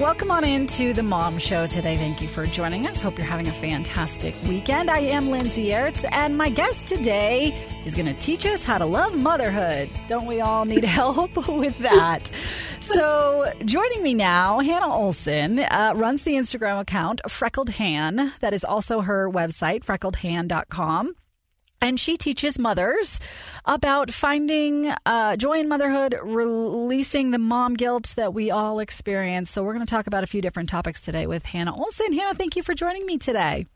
Welcome on into the Mom Show today. Thank you for joining us. Hope you're having a fantastic weekend. I am Lindsay Aerts, and my guest today is going to teach us how to love motherhood. Don't we all need help with that? So, joining me now, Hannah Olsen uh, runs the Instagram account Freckled Han. That is also her website, freckledhan.com. And she teaches mothers about finding uh, joy in motherhood, releasing the mom guilt that we all experience. So, we're going to talk about a few different topics today with Hannah Olsen. Hannah, thank you for joining me today.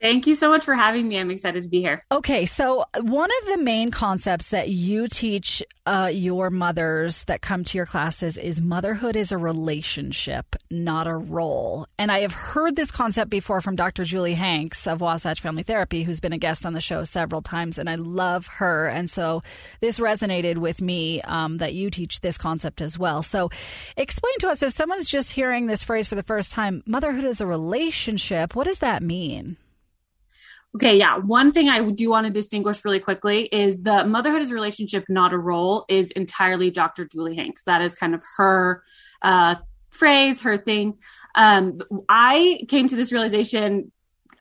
Thank you so much for having me. I'm excited to be here. Okay, so one of the main concepts that you teach uh, your mothers that come to your classes is motherhood is a relationship, not a role. And I have heard this concept before from Dr. Julie Hanks of Wasatch Family Therapy, who's been a guest on the show several times, and I love her. And so this resonated with me um, that you teach this concept as well. So explain to us if someone's just hearing this phrase for the first time motherhood is a relationship, what does that mean? Okay, yeah. One thing I do want to distinguish really quickly is the motherhood is a relationship, not a role, is entirely Dr. Julie Hanks. That is kind of her uh, phrase, her thing. Um, I came to this realization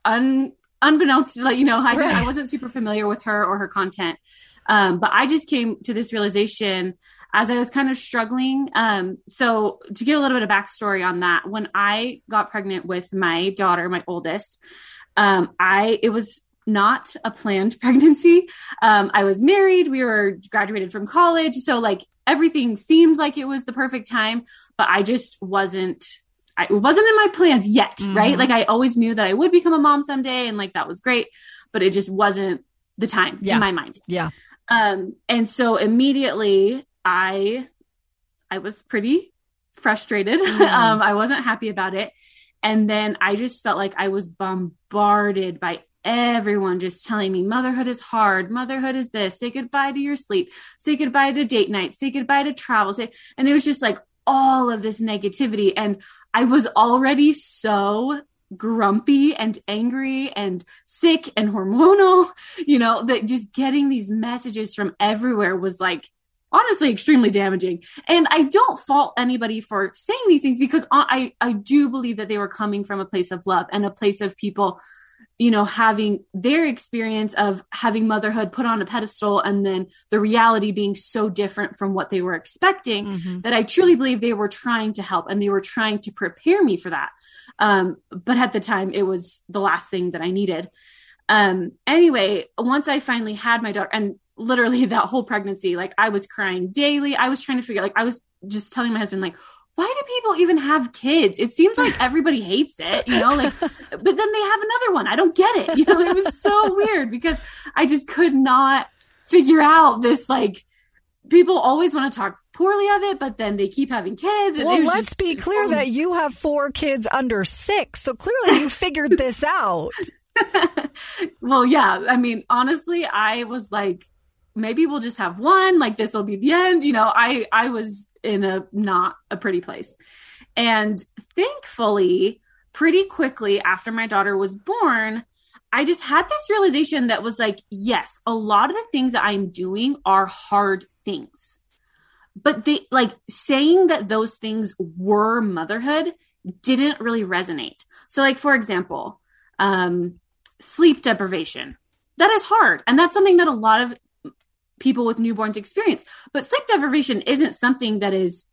un, unbeknownst to let you know, I, right. I wasn't super familiar with her or her content. Um, but I just came to this realization as I was kind of struggling. Um, so to give a little bit of backstory on that, when I got pregnant with my daughter, my oldest, um, I it was not a planned pregnancy. Um, I was married. We were graduated from college, so like everything seemed like it was the perfect time, but I just wasn't. I, it wasn't in my plans yet, mm-hmm. right? Like I always knew that I would become a mom someday, and like that was great, but it just wasn't the time yeah. in my mind. Yeah. Um, and so immediately I, I was pretty frustrated. Mm-hmm. um, I wasn't happy about it. And then I just felt like I was bombarded by everyone just telling me motherhood is hard. Motherhood is this. Say goodbye to your sleep. Say goodbye to date night say goodbye to travel. Say and it was just like all of this negativity. And i was already so grumpy and angry and sick and hormonal you know that just getting these messages from everywhere was like honestly extremely damaging. And I don't fault anybody for saying these things because I, I do believe that they were coming from a place of love and a place of people you know having their experience of having motherhood put on a pedestal and then the reality being so different from what they were expecting mm-hmm. that i truly believe they were trying to help and they were trying to prepare me for that um, but at the time it was the last thing that i needed um, anyway once i finally had my daughter and literally that whole pregnancy, like I was crying daily. I was trying to figure, like, I was just telling my husband, like, why do people even have kids? It seems like everybody hates it, you know, like, but then they have another one. I don't get it. You know, it was so weird because I just could not figure out this, like, people always want to talk poorly of it, but then they keep having kids. well, let's just, be clear that you have four kids under six. So clearly you figured this out. well, yeah. I mean, honestly, I was like, maybe we'll just have one like this will be the end you know i i was in a not a pretty place. And thankfully pretty quickly after my daughter was born i just had this realization that was like yes a lot of the things that i'm doing are hard things. But they like saying that those things were motherhood didn't really resonate. So like for example um sleep deprivation. That is hard. And that's something that a lot of people with newborns experience. But sleep deprivation isn't something that is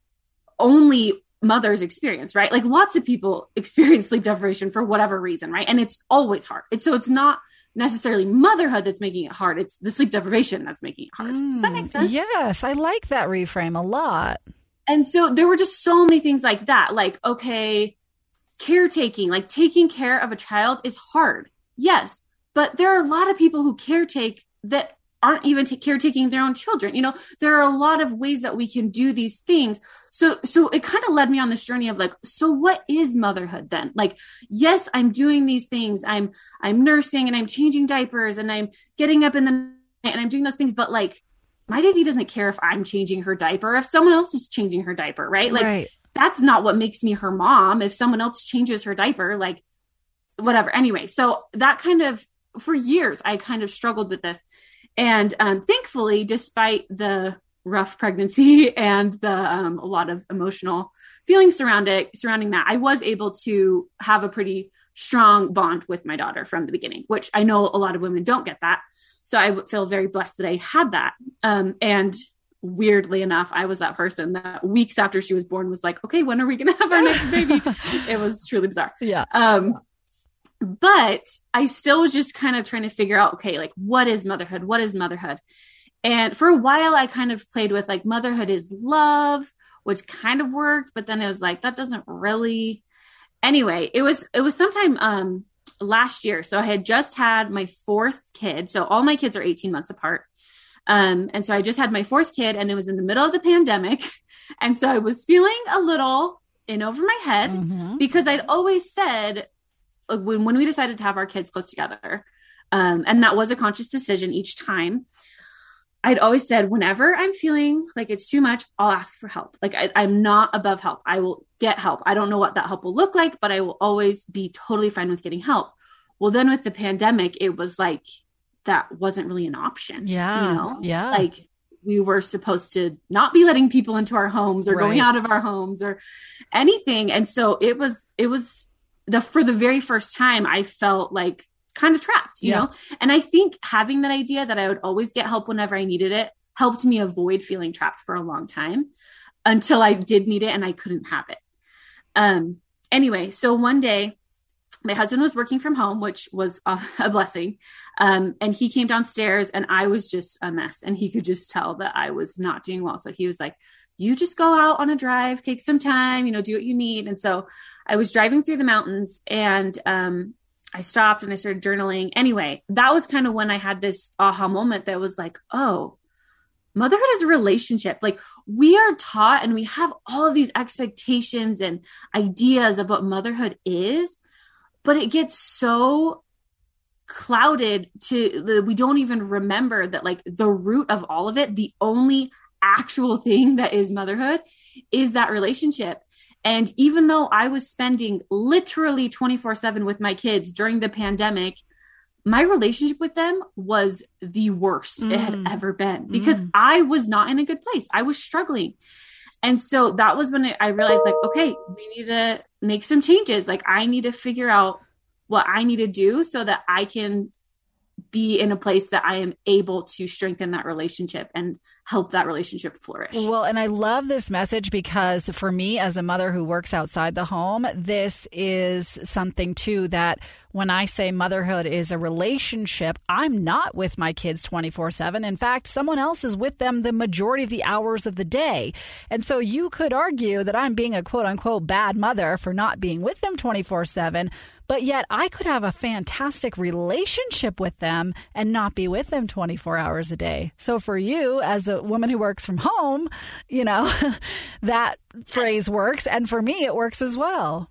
only mothers experience, right? Like lots of people experience sleep deprivation for whatever reason, right? And it's always hard. It's so it's not necessarily motherhood that's making it hard. It's the sleep deprivation that's making it hard. Mm, Does that make mm, sense? Yes, I like that reframe a lot. And so there were just so many things like that. Like, okay, caretaking, like taking care of a child is hard. Yes. But there are a lot of people who caretake that aren't even t- caretaking their own children. You know, there are a lot of ways that we can do these things. So, so it kind of led me on this journey of like, so what is motherhood then? Like, yes, I'm doing these things. I'm, I'm nursing and I'm changing diapers and I'm getting up in the night and I'm doing those things, but like, my baby doesn't care if I'm changing her diaper, if someone else is changing her diaper, right? Like, Right. that's not what makes me her mom. If someone else changes her diaper, like, whatever. Anyway, so that kind of, for years, I kind of struggled with this. And um, thankfully, despite the rough pregnancy and the um, a lot of emotional feelings surrounding surrounding that, I was able to have a pretty strong bond with my daughter from the beginning, which I know a lot of women don't get that. So I feel very blessed that I had that. Um, and weirdly enough, I was that person that weeks after she was born was like, okay, when are we going to have our next baby? it was truly bizarre. Yeah. Um, but I still was just kind of trying to figure out, okay, like what is motherhood? What is motherhood? And for a while, I kind of played with like motherhood is love, which kind of worked, but then it was like that doesn't really. Anyway, it was it was sometime um last year. So I had just had my fourth kid. So all my kids are 18 months apart. Um, and so I just had my fourth kid, and it was in the middle of the pandemic, and so I was feeling a little in over my head Mhm. because I'd always said when when we decided to have our kids close together, um, and that was a conscious decision each time. I'd always said, whenever I'm feeling like it's too much, I'll ask for help. Like I, I'm not above help. I will get help. I don't know what that help will look like, but I will always be totally fine with getting help. Well, then with the pandemic, it was like that wasn't really an option. Yeah. You know, Yeah. like we were supposed to not be letting people into our homes or going out of our homes or anything. And so it was, it was the, for the very first time, I felt like kind of trapped, you Yeah. know? And I think having that idea that I would always get help whenever I needed it helped me avoid feeling trapped for a long time until I did need it and I couldn't have it. Um, anyway, so one day my husband was working from home, which was a, a blessing. Um, and he came downstairs and I was just a mess and he could just tell that I was not doing well. So he was like, you just go out on a drive, take some time, you know, do what you need. And so I was driving through the mountains and, um, I stopped and I started journaling. Anyway, that was kind of when I had this aha moment that was like, oh, motherhood is a relationship. Like we are taught and we have all of these expectations and ideas of what motherhood is, but it gets so clouded to we don't even remember that like the root of all of it, the only actual thing that is motherhood is that relationship. And even though I was spending literally 24 7 with my kids during the pandemic, my relationship with them was the worst it had Mm. ever been because Mm. I was not in a good place. I was struggling. And so that was when I realized, like, okay, we need to make some changes. Like, I need to figure out what I need to do so that I can be in a place that I am able to strengthen that relationship and help that relationship flourish. Well, and I love this message because for me, as a mother who works outside the home, this is something too that when I say motherhood is a relationship, I'm not with my kids 24 7. In fact, someone else is with them the majority of the hours of the day. And so you could argue that I'm being a quote unquote bad mother for not being with them 24 7. But yet, I could have a fantastic relationship with them and not be with them 24 hours a day. So, for you, as a woman who works from home, you know, that phrase works. And for me, it works as well.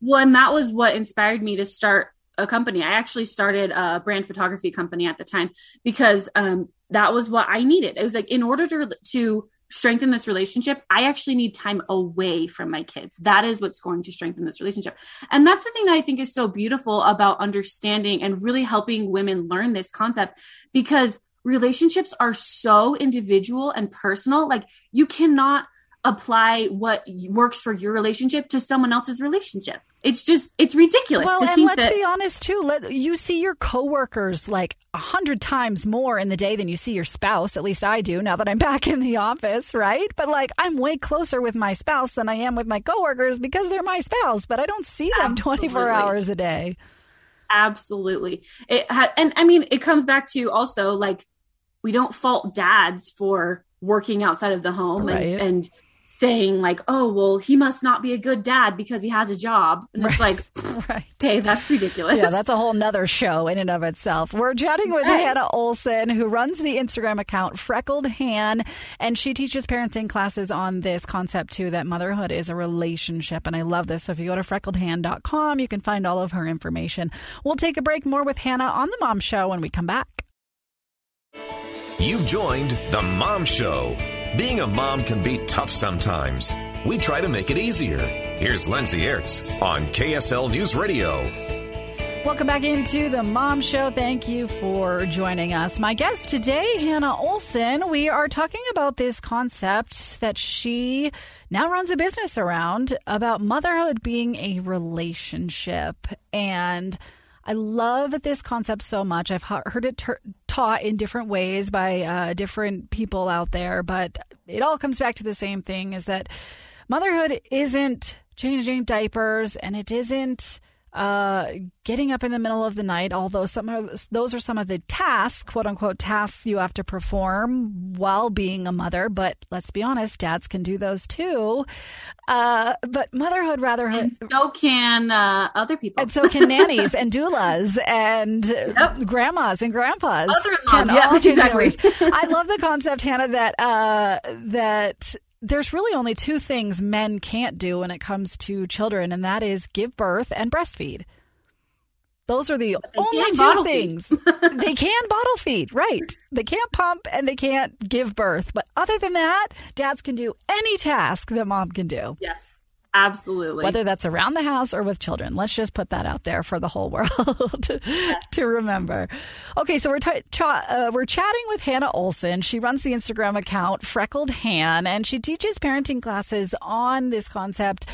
Well, and that was what inspired me to start a company. I actually started a brand photography company at the time because um, that was what I needed. It was like in order to to strengthen this relationship, I actually need time away from my kids. That is what's going to strengthen this relationship. And that's the thing that I think is so beautiful about understanding and really helping women learn this concept because relationships are so individual and personal. Like you cannot apply what works for your relationship to someone else's relationship. It's just it's ridiculous Well, and let's that be honest too. Let, you see your coworkers like a hundred times more in the day than you see your spouse. At least I do now that I'm back in the office, right? But like, I'm way closer with my spouse than I am with my coworkers because they're my spouse. But I don't see them 24 hours a day. absolutely it ha- and i mean it comes back to also like we don't fault dads for working outside of the home Right. and, and saying like, "Oh, well, he must not be a good dad because he has a job," and right. it's like, right. "Okay, that's ridiculous." Yeah, that's a whole nother show in and of itself. We're chatting with right. Hannah Olsen, who runs the Instagram account Freckled Han, and she teaches parenting classes on this concept too that motherhood is a relationship, and I love this. So if you go to freckledhan.com, you can find all of her information. We'll take a break more with Hannah on the Mom Show when we come back. You've joined the Mom Show. Being a mom can be tough sometimes. We try to make it easier. Here's Lindsay Aerts on KSL News Radio. Welcome back into the Mom Show. Thank you for joining us. My guest today, Hannah Olsen, We are talking about this concept that she now runs a business around about motherhood being a relationship. And I love this concept so much. I've heard it ter- taught in different ways by uh, different people out there, but it all comes back to the same thing is that motherhood isn't changing diapers and it isn't uh, getting up in the middle of the night, although some of those are some of the tasks, quote unquote, tasks you have to perform while being a mother. But let's be honest, dads can do those too. Uh, but motherhood, rather, and so can uh, other people, and so can nannies and doulas and yep. grandmas and grandpas. Can yeah, all exactly. I love the concept, Hannah, that uh, that there's really only two things men can't do when it comes to children, and that is give birth and breastfeed. Those are the only two things. they can bottle feed, right. They can't pump and they can't give birth. But other than that, dads can do any task that mom can do. Yes. Absolutely. Whether that's around the house or with children. Let's just put that out there for the whole world to, remember. Okay, so we're t- uh, we're chatting with Hannah Olsen. She runs the Instagram account Freckled Han, and she teaches parenting classes on this concept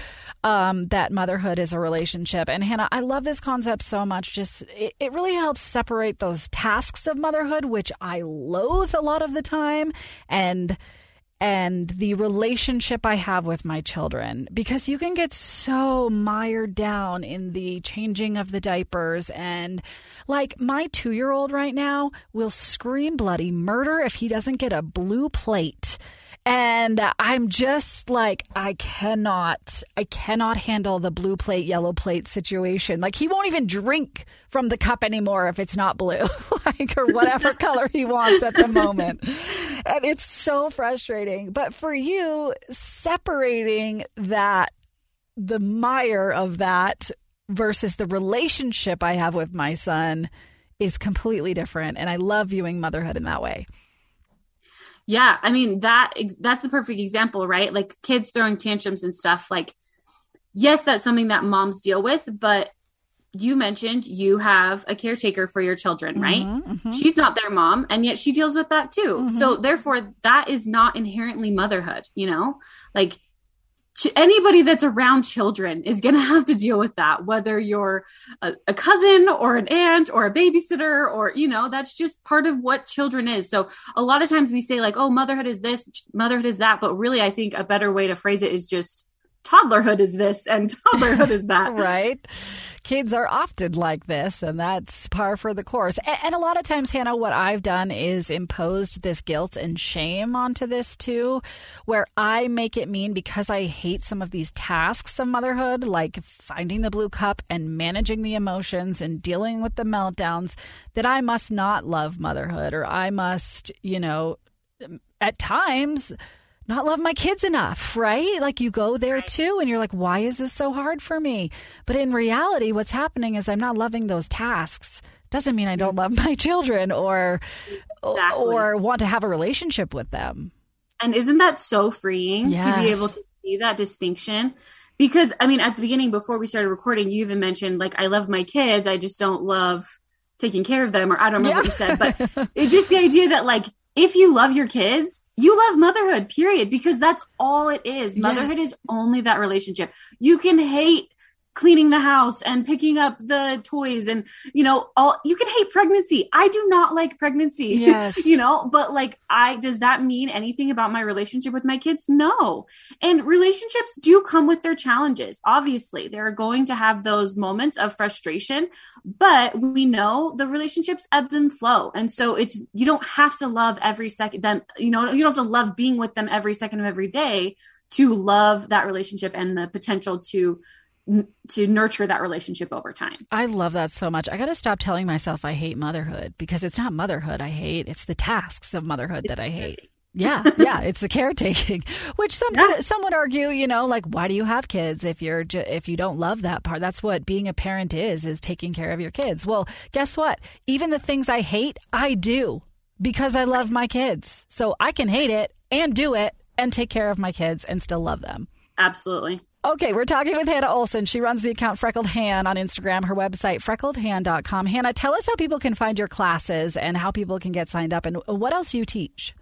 um, that motherhood is a relationship. And Hannah, I love this concept so much. Just it, it really helps separate those tasks of motherhood, which I loathe a lot of the time, and and the relationship I have with my children because you can get so mired down in the changing of the diapers. And like my 2-year-old right now will scream bloody murder if he doesn't get a blue plate and I'm just like, I cannot, I cannot handle the blue plate, yellow plate situation. Like, he won't even drink from the cup anymore if it's not blue, like, or whatever color he wants at the moment. And it's so frustrating. But for you, separating that, the mire of that versus the relationship I have with my son is completely different. And I love viewing motherhood in that way. Yeah, I mean that that's the perfect example, right? Like kids throwing tantrums and stuff. Like, yes, that's something that moms deal with, but you mentioned you have a caretaker for your children, right? Mm-hmm, mm-hmm. She's not their mom, and yet she deals with that too. Mm-hmm. So therefore, that is not inherently motherhood. You know, like anybody that's around children is going to have to deal with that whether you're a, a, cousin or an aunt or a babysitter or you know that's just part of what children is. So a lot of times we say like oh motherhood is this motherhood is that but really i think a better way to phrase it is just toddlerhood is this and toddlerhood is that right kids are often like this, and that's par for the course. And, and, a lot of times, Hannah, what I've done is imposed this guilt and shame onto this too, where I make it mean because I hate some of these tasks of motherhood, like finding the blue cup and managing the emotions and dealing with the meltdowns, that I must not love motherhood or I must, you know, at times not love my kids enough, right? Like you go there too and you're like, why is this so hard for me? But in reality, what's happening is I'm not loving those tasks. Doesn't mean I don't mm-hmm. love my children or exactly. or want to have a relationship with them. And isn't that so freeing yes. to be able to see that distinction? Because I mean, at the beginning, before we started recording, you even mentioned like I love my kids, I just don't love taking care of them, or I don't remember yeah. what you said, but it's just the idea that like if you love your kids, you love motherhood, period, because that's all it is. Motherhood yes. is only that relationship. You can hate cleaning the house and picking up the toys and you know all you can hate pregnancy. I do not like pregnancy yes. you know but like i does that mean anything about my relationship with my kids? No. And relationships do come with their challenges obviously. They're going to have those moments of frustration but we know the relationships ebb and flow. And so it's you don't have to love every second them you know you don't have to love being with them every second of every day to love that relationship and the potential to to nurture that relationship over time. I love that so much. I got to stop telling myself I hate motherhood because it's not motherhood I hate, it's the tasks of motherhood that I hate. Yeah, yeah, it's the caretaking, which some yeah. some would argue, you know, like why do you have kids if you're ju- if you don't love that part? That's what being a parent is is taking care of your kids. Well, guess what? Even the things I hate, I do because I love my kids. So I can hate it and do it and take care of my kids and still love them. Absolutely. Okay, we're talking with Hannah Olsen. She runs the account Freckled Han on Instagram, her website, freckledhan.com. Hannah, tell us how people can find your classes and how people can get signed up and what else you teach.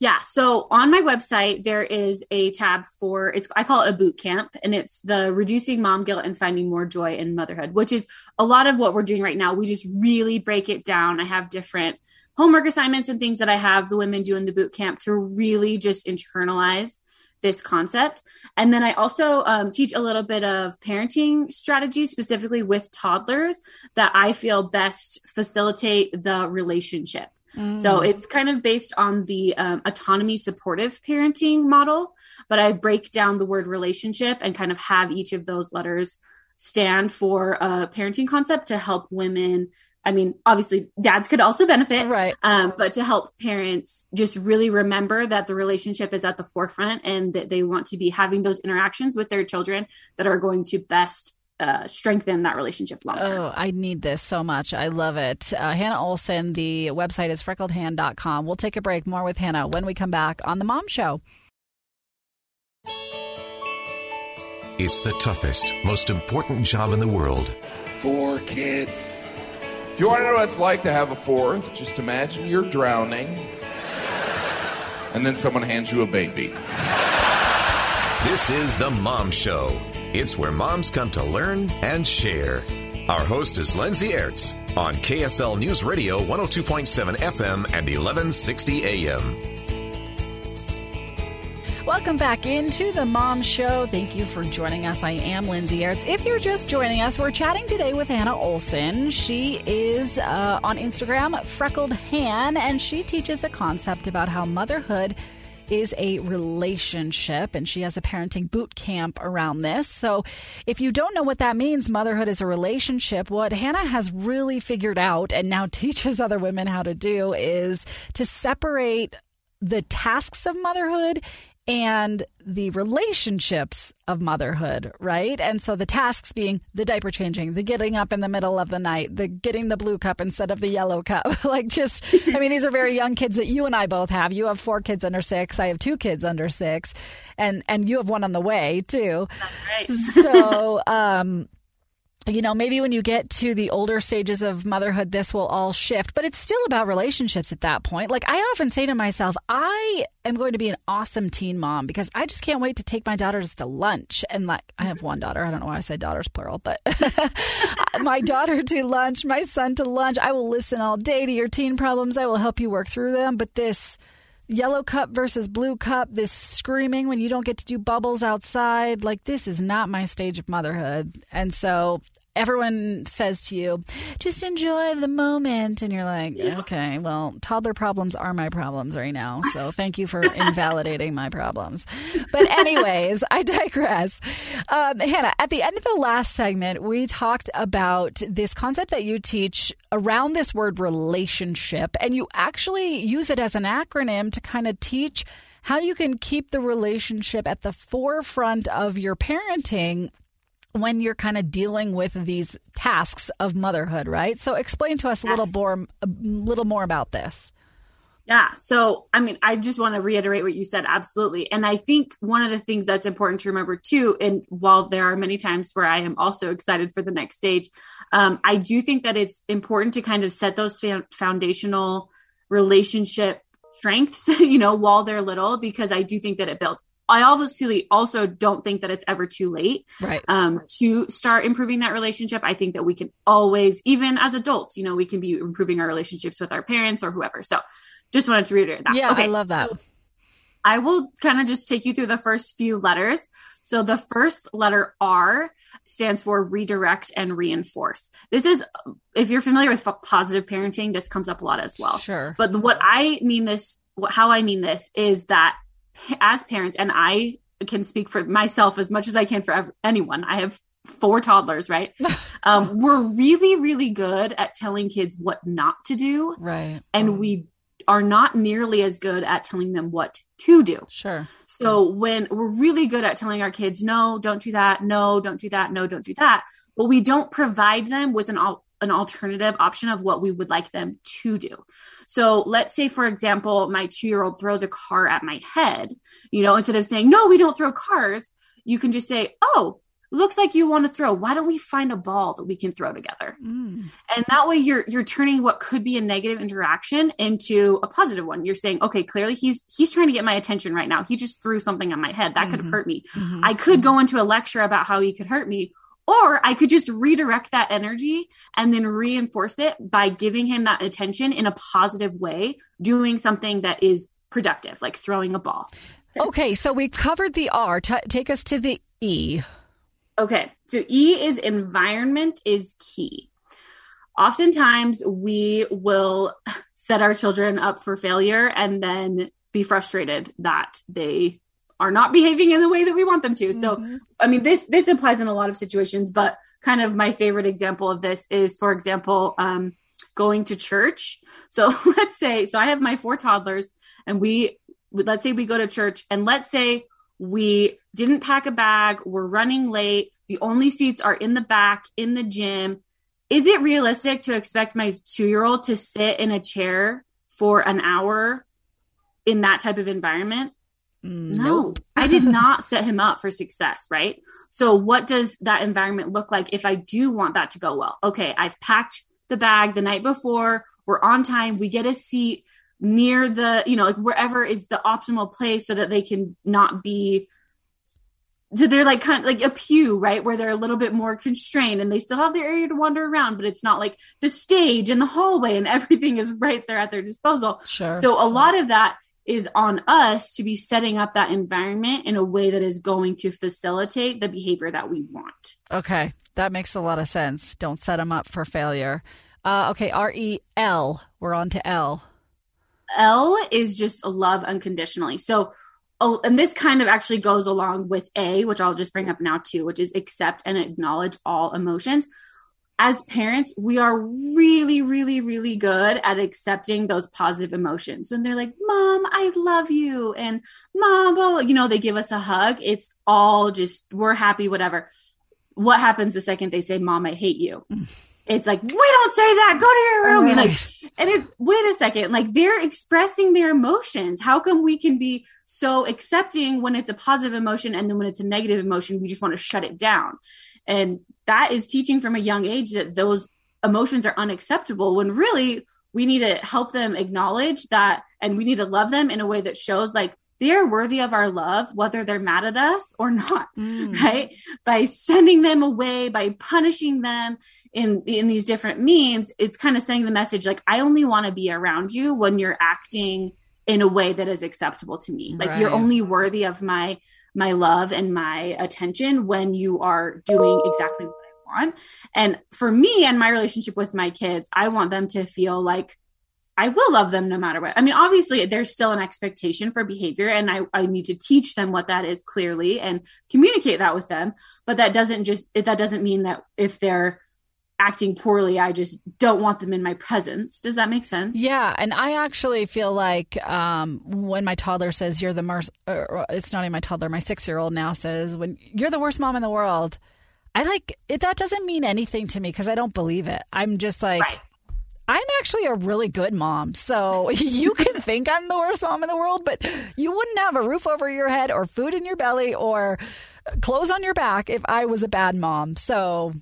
Yeah. So on my website, there is a tab for it's I call it a boot camp, and it's the reducing mom guilt and finding more joy in motherhood, which is a lot of what we're doing right now. We just really break it down. I have different homework assignments and things that I have the women do in the boot camp to really just internalize this concept. And then I also um, teach a little bit of parenting strategies, specifically with toddlers, that I feel best facilitate the relationship. Mm. So it's kind of based on the um, autonomy supportive parenting model, but I break down the word relationship and kind of have each of those letters stand for a parenting concept to help women I mean, obviously, dads could also benefit, right? Um, but to help parents just really remember that the relationship is at the forefront and that they want to be having those interactions with their children that are going to best uh, strengthen that relationship long term. Oh, I need this so much. I love it. Uh, Hannah Olsen, the website is freckledhan.com. We'll take a break. More with Hannah when we come back on The Mom Show. It's the toughest, most important job in the world. Four kids. If you want to know what it's like to have a fourth, just imagine you're drowning and then someone hands you a baby. This is The Mom Show. It's where moms come to learn and share. Our host is Lindsay Aerts on KSL News Radio 102.7 FM and 1160 AM. Welcome back into the Mom Show. Thank you for joining us. I am Lindsay Aerts. If you're just joining us, we're chatting today with Hannah Olsen. She is uh, on Instagram, Freckled Han, and she teaches a concept about how motherhood is a relationship, and she has a parenting boot camp around this. So, if you don't know what that means, motherhood is a relationship, what Hannah has really figured out and now teaches other women how to do is to separate the tasks of motherhood and the relationships of motherhood, right? And so the tasks being the diaper changing, the getting up in the middle of the night, the getting the blue cup instead of the yellow cup. like just, I mean, these are very young kids that you and I both have. You have four kids under six. I have two kids under six, and and you have one on the way too. That's right. so, um, you know, maybe when you get to the older stages of motherhood, this will all shift, but it's still about relationships at that point. Like I often say to myself, I am going to be an awesome teen mom because I just can't wait to take my daughters to lunch. And like, I have one daughter. I don't know why I said daughters plural, but my daughter to lunch, my son to lunch. I will listen all day to your teen problems. I will help you work through them. But this, yellow cup versus blue cup, this screaming when you don't get to do bubbles outside. Like, this is not my stage of motherhood. And so everyone says to you, just enjoy the moment. And you're like, yeah. okay, well, toddler problems are my problems right now. So thank you for invalidating my problems. But, anyways, I digress. Um, Hannah, at the end of the last segment, we talked about this concept that you teach around this word relationship, and you actually use it as an acronym to kind of teach how you can keep the relationship at the forefront of your parenting when you're kind of dealing with these tasks of motherhood, right? So explain to us a little more a little more about this. Yeah. So, I mean, I just want to reiterate what you said. Absolutely. And I think one of the things that's important to remember too, and while there are many times where I am also excited for the next stage, um, I do think that it's important to kind of set those foundational relationship strengths, you know, while they're little, because I do think that it builds I obviously also don't think that it's ever too late right. um, to start improving that relationship. I think that we can always, even as adults, you know, we can be improving our relationships with our parents or whoever. So just wanted to reiterate that. Yeah, okay, I love that. So I will kind of just take you through the first few letters. So the first letter R stands for redirect and reinforce. This is, if you're familiar with positive parenting, this comes up a lot as well. Sure. But what I mean this, how I mean this is that as parents, and I can speak for myself as much as I can for anyone. I have four toddlers, right? um, we're really, really good at telling kids what not to do. Right. And we are not nearly as good at telling them what to do. Sure. So when we're really good at telling our kids, no, don't do that, no, don't do that, no, don't do that, but we don't provide them with an al- an alternative option of what we would like them to do. So let's say, for example, my two year old throws a car at my head. You know, instead of saying, no, we don't throw cars, you can just say, oh, looks like you want to throw why don't we find a ball that we can throw together Mm. and that way you're you're turning what could be a negative interaction into a positive one you're saying okay clearly he's he's trying to get my attention right now he just threw something on my head that could have hurt me Mhm. i could go into a lecture about how he could hurt me or i could just redirect that energy and then reinforce it by giving him that attention in a positive way doing something that is productive like throwing a ball Okay, so we've covered the R. T- take us to the E. Okay, so E is environment is key. Oftentimes, we will set our children up for failure and then be frustrated that they are not behaving in the way that we want them to. So, Mhm. I mean, this this applies in a lot of situations, but kind of my favorite example of this is, for example, um, going to church. So let's say, so I have my four toddlers, and we let's say we go to church, and let's say we didn't pack a bag, we're running late, the only seats are in the back in the gym. Is it realistic to expect my two year old to sit in a chair for an hour in that type of environment? No. I did not set him up for success, right? So, what does that environment look like if I do want that to go well? Okay, I've packed the bag the night before, we're on time, we get a seat near the, you know, like wherever is the optimal place so that they can not be. So they're like kind of like a pew, right? Where they're a little bit more constrained and they still have the area to wander around, but it's not like the stage and the hallway and everything is right there at their disposal. Sure. So a lot of that is on us to be setting up that environment in a way that is going to facilitate the behavior that we want. okay, that makes a lot of sense. Don't set them up for failure. Uh, okay, R E L. We're on to L. L is just love unconditionally. So oh, and this kind of actually goes along with A, which I'll just bring up now too, which is accept and acknowledge all emotions. As parents, we are really, really, really good at accepting those positive emotions. When they're like, Mom, I love you. And Mom, blah," you know, they give us a hug. It's all just, we're happy, whatever. What happens the second they say, Mom, I hate you? Mm. It's like, we don't say that. Go to your room. You're like, and it, wait a second, like they're expressing their emotions. How come we can be so accepting when it's a positive emotion and then when it's a negative emotion, we just want to shut it down? And that is teaching from a young age that those emotions are unacceptable when really we need to help them acknowledge that and we need to love them in a way that shows like they are worthy of our love, whether they're mad at us or not Mm. right? By sending them away by punishing them in in these different means it's kind of sending the message like i only want to be around you when you're acting in a way that is acceptable to me. Like you're only worthy of my my love and my attention when you are doing exactly what i want and for me and my relationship with my kids i want them to feel like I will love them no matter what. I mean, obviously, there's still an expectation for behavior, and I, I need to teach them what that is clearly and communicate that with them. But that doesn't just that doesn't mean that if they're acting poorly, I just don't want them in my presence. Does that make sense? Yeah, and I actually feel like um, when my toddler says you're the worst, it's not even my toddler, my six year old now says when you're the worst mom in the world. I like it. That doesn't mean anything to me because I don't believe it. I'm just like. Right. I'm actually a really good mom. So you can think I'm the worst mom in the world, but you wouldn't have a roof over your head or food in your belly or clothes on your back if I was a bad mom. So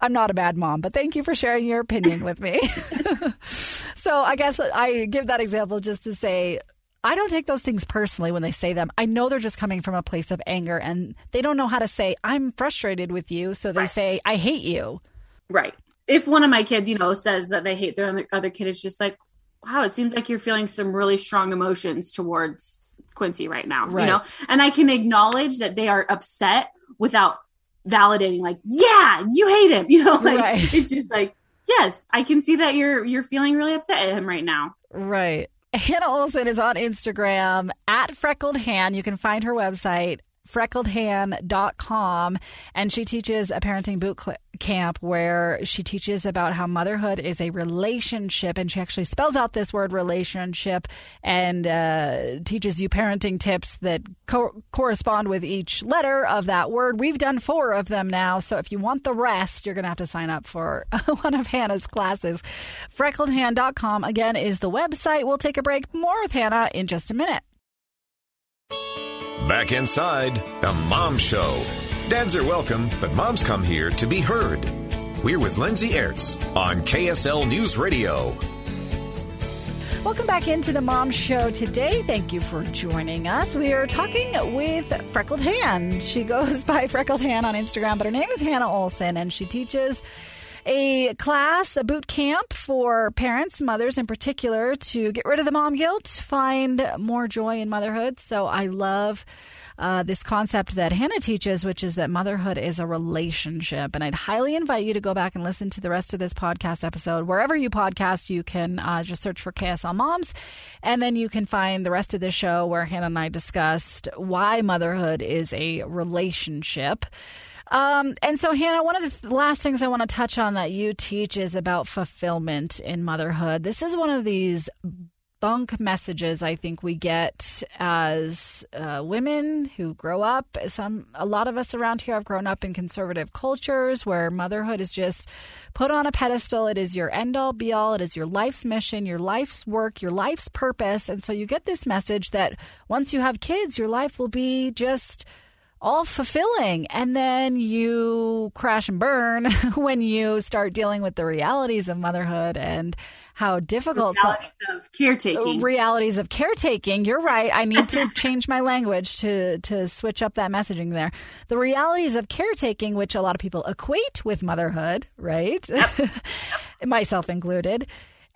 I'm not a bad mom, but thank you for sharing your opinion with me. so I guess I give that example just to say I don't take those things personally when they say them. I know they're just coming from a place of anger and they don't know how to say, I'm frustrated with you. So they Right. say, I hate you. Right. If one of my kids, you know, says that they hate their other, kid, it's just like, wow, it seems like you're feeling some really strong emotions towards Quincy right now, Right. you know? And I can acknowledge that they are upset without validating, like, yeah, you hate him, you know? Like, Right. it's just like, yes, I can see that you're you're feeling really upset at him right now. Right. Hannah Olsen is on Instagram at Freckled Han. You can find her website, freckledhan.com and she teaches a parenting boot cl- camp where she teaches about how motherhood is a relationship and she actually spells out this word relationship and uh, teaches you parenting tips that co- correspond with each letter of that word. We've done four of them now so if you want the rest you're going to have to sign up for one of hannah's classes. freckledhan.com again is the website. We'll take a break. More with hannah in just a minute Back inside, the Mom Show. Dads are welcome, but moms come here to be heard. We're with Lindsay Aerts on KSL News Radio. Welcome back into the Mom Show today. Thank you for joining us. We are talking with Freckled Han. She goes by Freckled Han on Instagram, but her name is Hannah Olsen, and she teaches a class, a boot camp for parents, mothers in particular, to get rid of the mom guilt, find more joy in motherhood. So I love. Uh, this concept that Hannah teaches, which is that motherhood is a relationship. And I'd highly invite you to go back and listen to the rest of this podcast episode. Wherever you podcast, you can uh, just search for KSL Moms, and then you can find the rest of the show where Hannah and I discussed why motherhood is a relationship. Um, and so, Hannah, one of the last things I want to touch on that you teach is about fulfillment in motherhood. This is one of these bunk messages I think we get as uh, women who grow up. Some, a lot of us around here have grown up in conservative cultures where motherhood is just put on a pedestal. It is your end all be all. It is your life's mission, your life's work, your life's purpose. And so you get this message that once you have kids, your life will be just all fulfilling. And then you crash and burn when you start dealing with the realities of motherhood and how difficult realities of caretaking. Realities of caretaking. You're right. I need to change my language to to switch up that messaging there. The realities of caretaking, which a lot of people equate with motherhood, right? Yep. Myself included.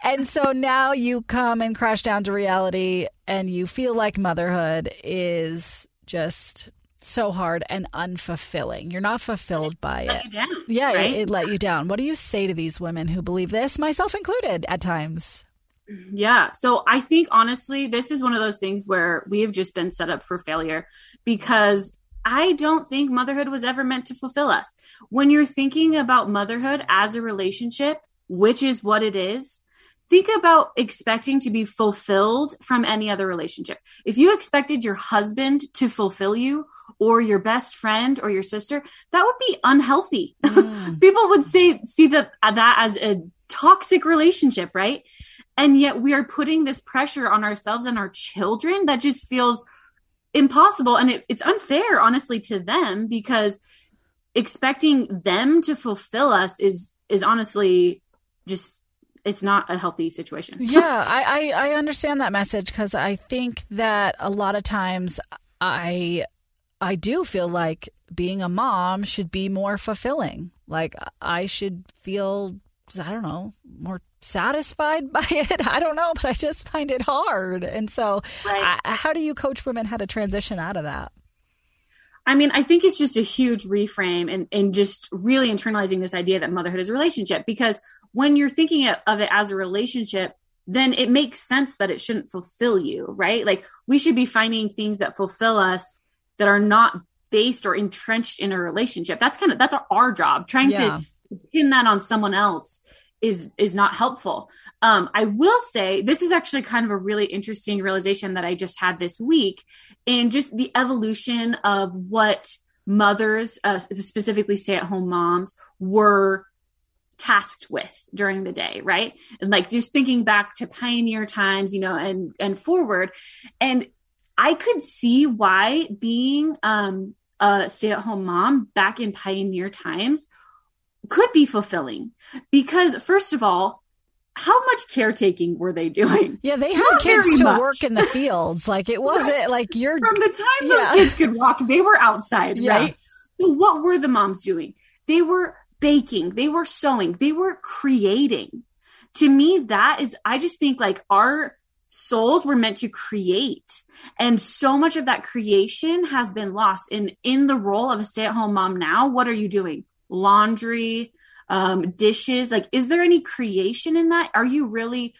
And so now you come and crash down to reality and you feel like motherhood is just so hard and unfulfilling. You're not fulfilled by it. Down, yeah, right? it, it let you down. What do you say to these women who believe this, myself included, at times? Yeah. So I think honestly, this is one of those things where we have just been set up for failure because I don't think motherhood was ever meant to fulfill us. When you're thinking about motherhood as a relationship, which is what it is, think about expecting to be fulfilled from any other relationship. If you expected your husband to fulfill you or your best friend or your sister, that would be unhealthy. Mm. People would say see that that as a toxic relationship, right? And yet we are putting this pressure on ourselves and our children that just feels impossible and it, it's unfair honestly to them because expecting them to fulfill us is is honestly just it's not a healthy situation. yeah, I, I, I understand that message because I think that a lot of times I I do feel like being a mom should be more fulfilling. Like I should feel I don't know more satisfied by it. I don't know, but I just find it hard. And so, right. I, how do you coach women how to transition out of that? I mean, I think it's just a huge reframe and, and just really internalizing this idea that motherhood is a relationship because when you're thinking of it as a relationship, then it makes sense that it shouldn't fulfill you, right? Like we should be finding things that fulfill us that are not based or entrenched in a relationship. That's kind of that's our, our job. Trying yeah. to pin that on someone else is is not helpful. Um, I will say this is actually kind of a really interesting realization that I just had this week, in just the evolution of what mothers, uh, specifically stay at home moms, were tasked with during the day right and like just thinking back to pioneer times you know and and forward and i could see why being um a stay-at-home mom back in pioneer times could be fulfilling because first of all how much caretaking were they doing? Yeah, they had Not kids to much. work in the fields. Like it wasn't right. like you're from the time those yeah. kids could walk, they were outside, yeah. right? So what were the moms doing? They were baking, they were sewing, they were creating. To me, that is I just think like our souls were meant to create and so much of that creation has been lost in in the role of a stay-at-home mom now what are you doing laundry, um, dishes. Like, is there any creation in that? Are you really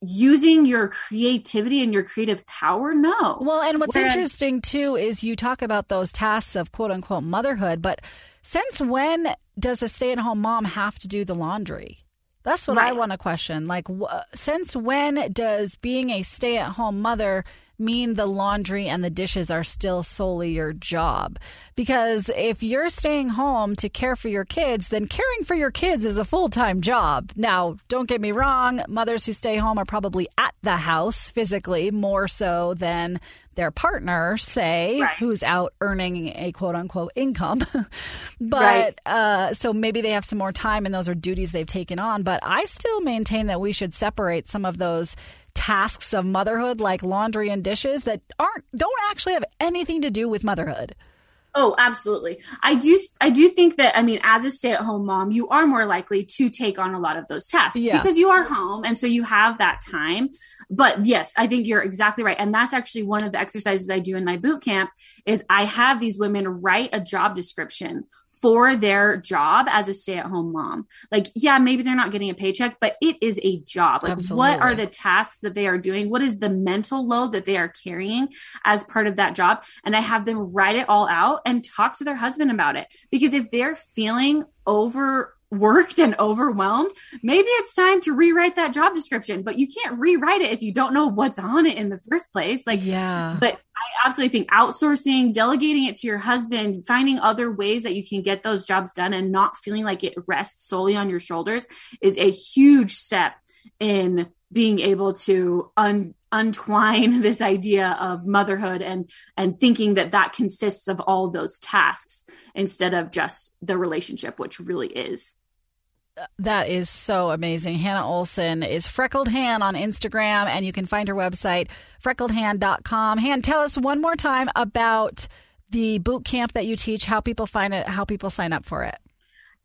using your creativity and your creative power no well and what's Whereas, interesting too is you talk about those tasks of quote unquote motherhood but since when does a stay-at-home mom have to do the laundry that's what right. i want to question like wh- since when does being a stay-at-home mother mean the laundry and the dishes are still solely your job. Because if you're staying home to care for your kids, then caring for your kids is a full time job. Now, don't get me wrong, mothers who stay home are probably at the house physically more so than their partner, say, right. who's out earning a quote unquote income. but right. uh, so maybe they have some more time and those are duties they've taken on. But I still maintain that we should separate some of those tasks of motherhood like laundry and dishes that aren't don't actually have anything to do with motherhood. Oh, absolutely. I do I do think that I mean as a stay-at-home mom, you are more likely to take on a lot of those tasks yeah. because you are home and so you have that time. But yes, I think you're exactly right. And that's actually one of the exercises I do in my boot camp is I have these women write a job description for their job as a stay-at-home mom. Like, yeah, maybe they're not getting a paycheck, but it is a job. Like, Absolutely. what are the tasks that they are doing? What is the mental load that they are carrying as part of that job? And I have them write it all out and talk to their husband about it. Because if they're feeling over worked and overwhelmed, maybe it's time to rewrite that job description, but you can't rewrite it if you don't know what's on it in the first place. Like, yeah. But I absolutely think outsourcing, delegating it to your husband, finding other ways that you can get those jobs done and not feeling like it rests solely on your shoulders is a huge step in being able to un- untwine this idea of motherhood and and thinking that that consists of all those tasks instead of just the relationship which really is that is so amazing. Hannah Olsen is Freckled Han on Instagram, and you can find her website, freckledhan.com. Han, tell us one more time about the boot camp that you teach, how people find it, how people sign up for it.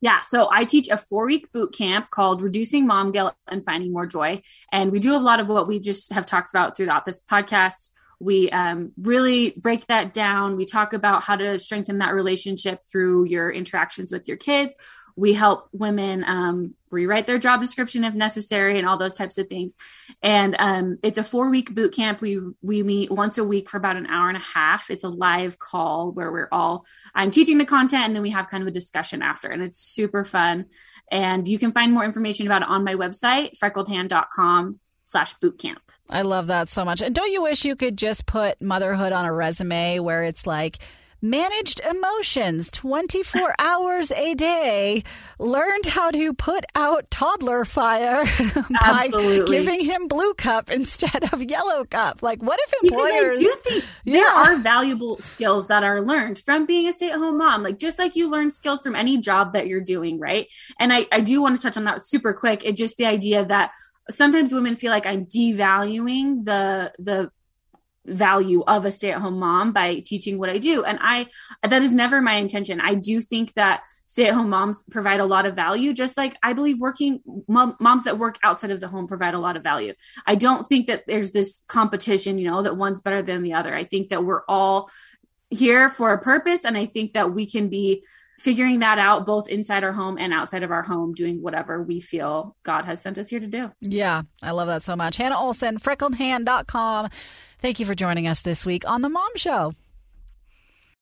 Yeah, so I teach a four week boot camp called Reducing Mom Guilt and Finding More Joy. And we do a lot of what we just have talked about throughout this podcast. We um, really break that down. We talk about how to strengthen that relationship through your interactions with your kids we help women um, rewrite their job description if necessary and all those types of things. And um, it's a four week boot camp. We we meet once a week for about an hour and a half. It's a live call where we're all i'm teaching the content and then we have kind of a discussion after. And it's super fun. And you can find more information about it on my website freckledhan.com slash bootcamp i love that so much. And don't you wish you could just put motherhood on a resume where it's like managed emotions 24 hours a day, learned how to put out toddler fire by giving him blue cup instead of yellow cup. Like, what if employers? Because I do think yeah. there are valuable skills that are learned from being a stay at home mom. Like, just like you learn skills from any job that you're doing, right? And I, I do want to touch on that super quick. It just the idea that sometimes women feel like I'm devaluing the the value of a stay-at-home mom by teaching what I do. And I that is never my intention. I do think that stay-at-home moms provide a lot of value just like I believe working mom, moms that work outside of the home provide a lot of value. I don't think that there's this competition, you know, that one's better than the other. I think that we're all here for a purpose and I think that we can be figuring that out both inside our home and outside of our home, doing whatever we feel God has sent us here to do. Yeah, I love that so much. Hannah Olsen, freckledhan.com. Thank you for joining us this week on The Mom Show.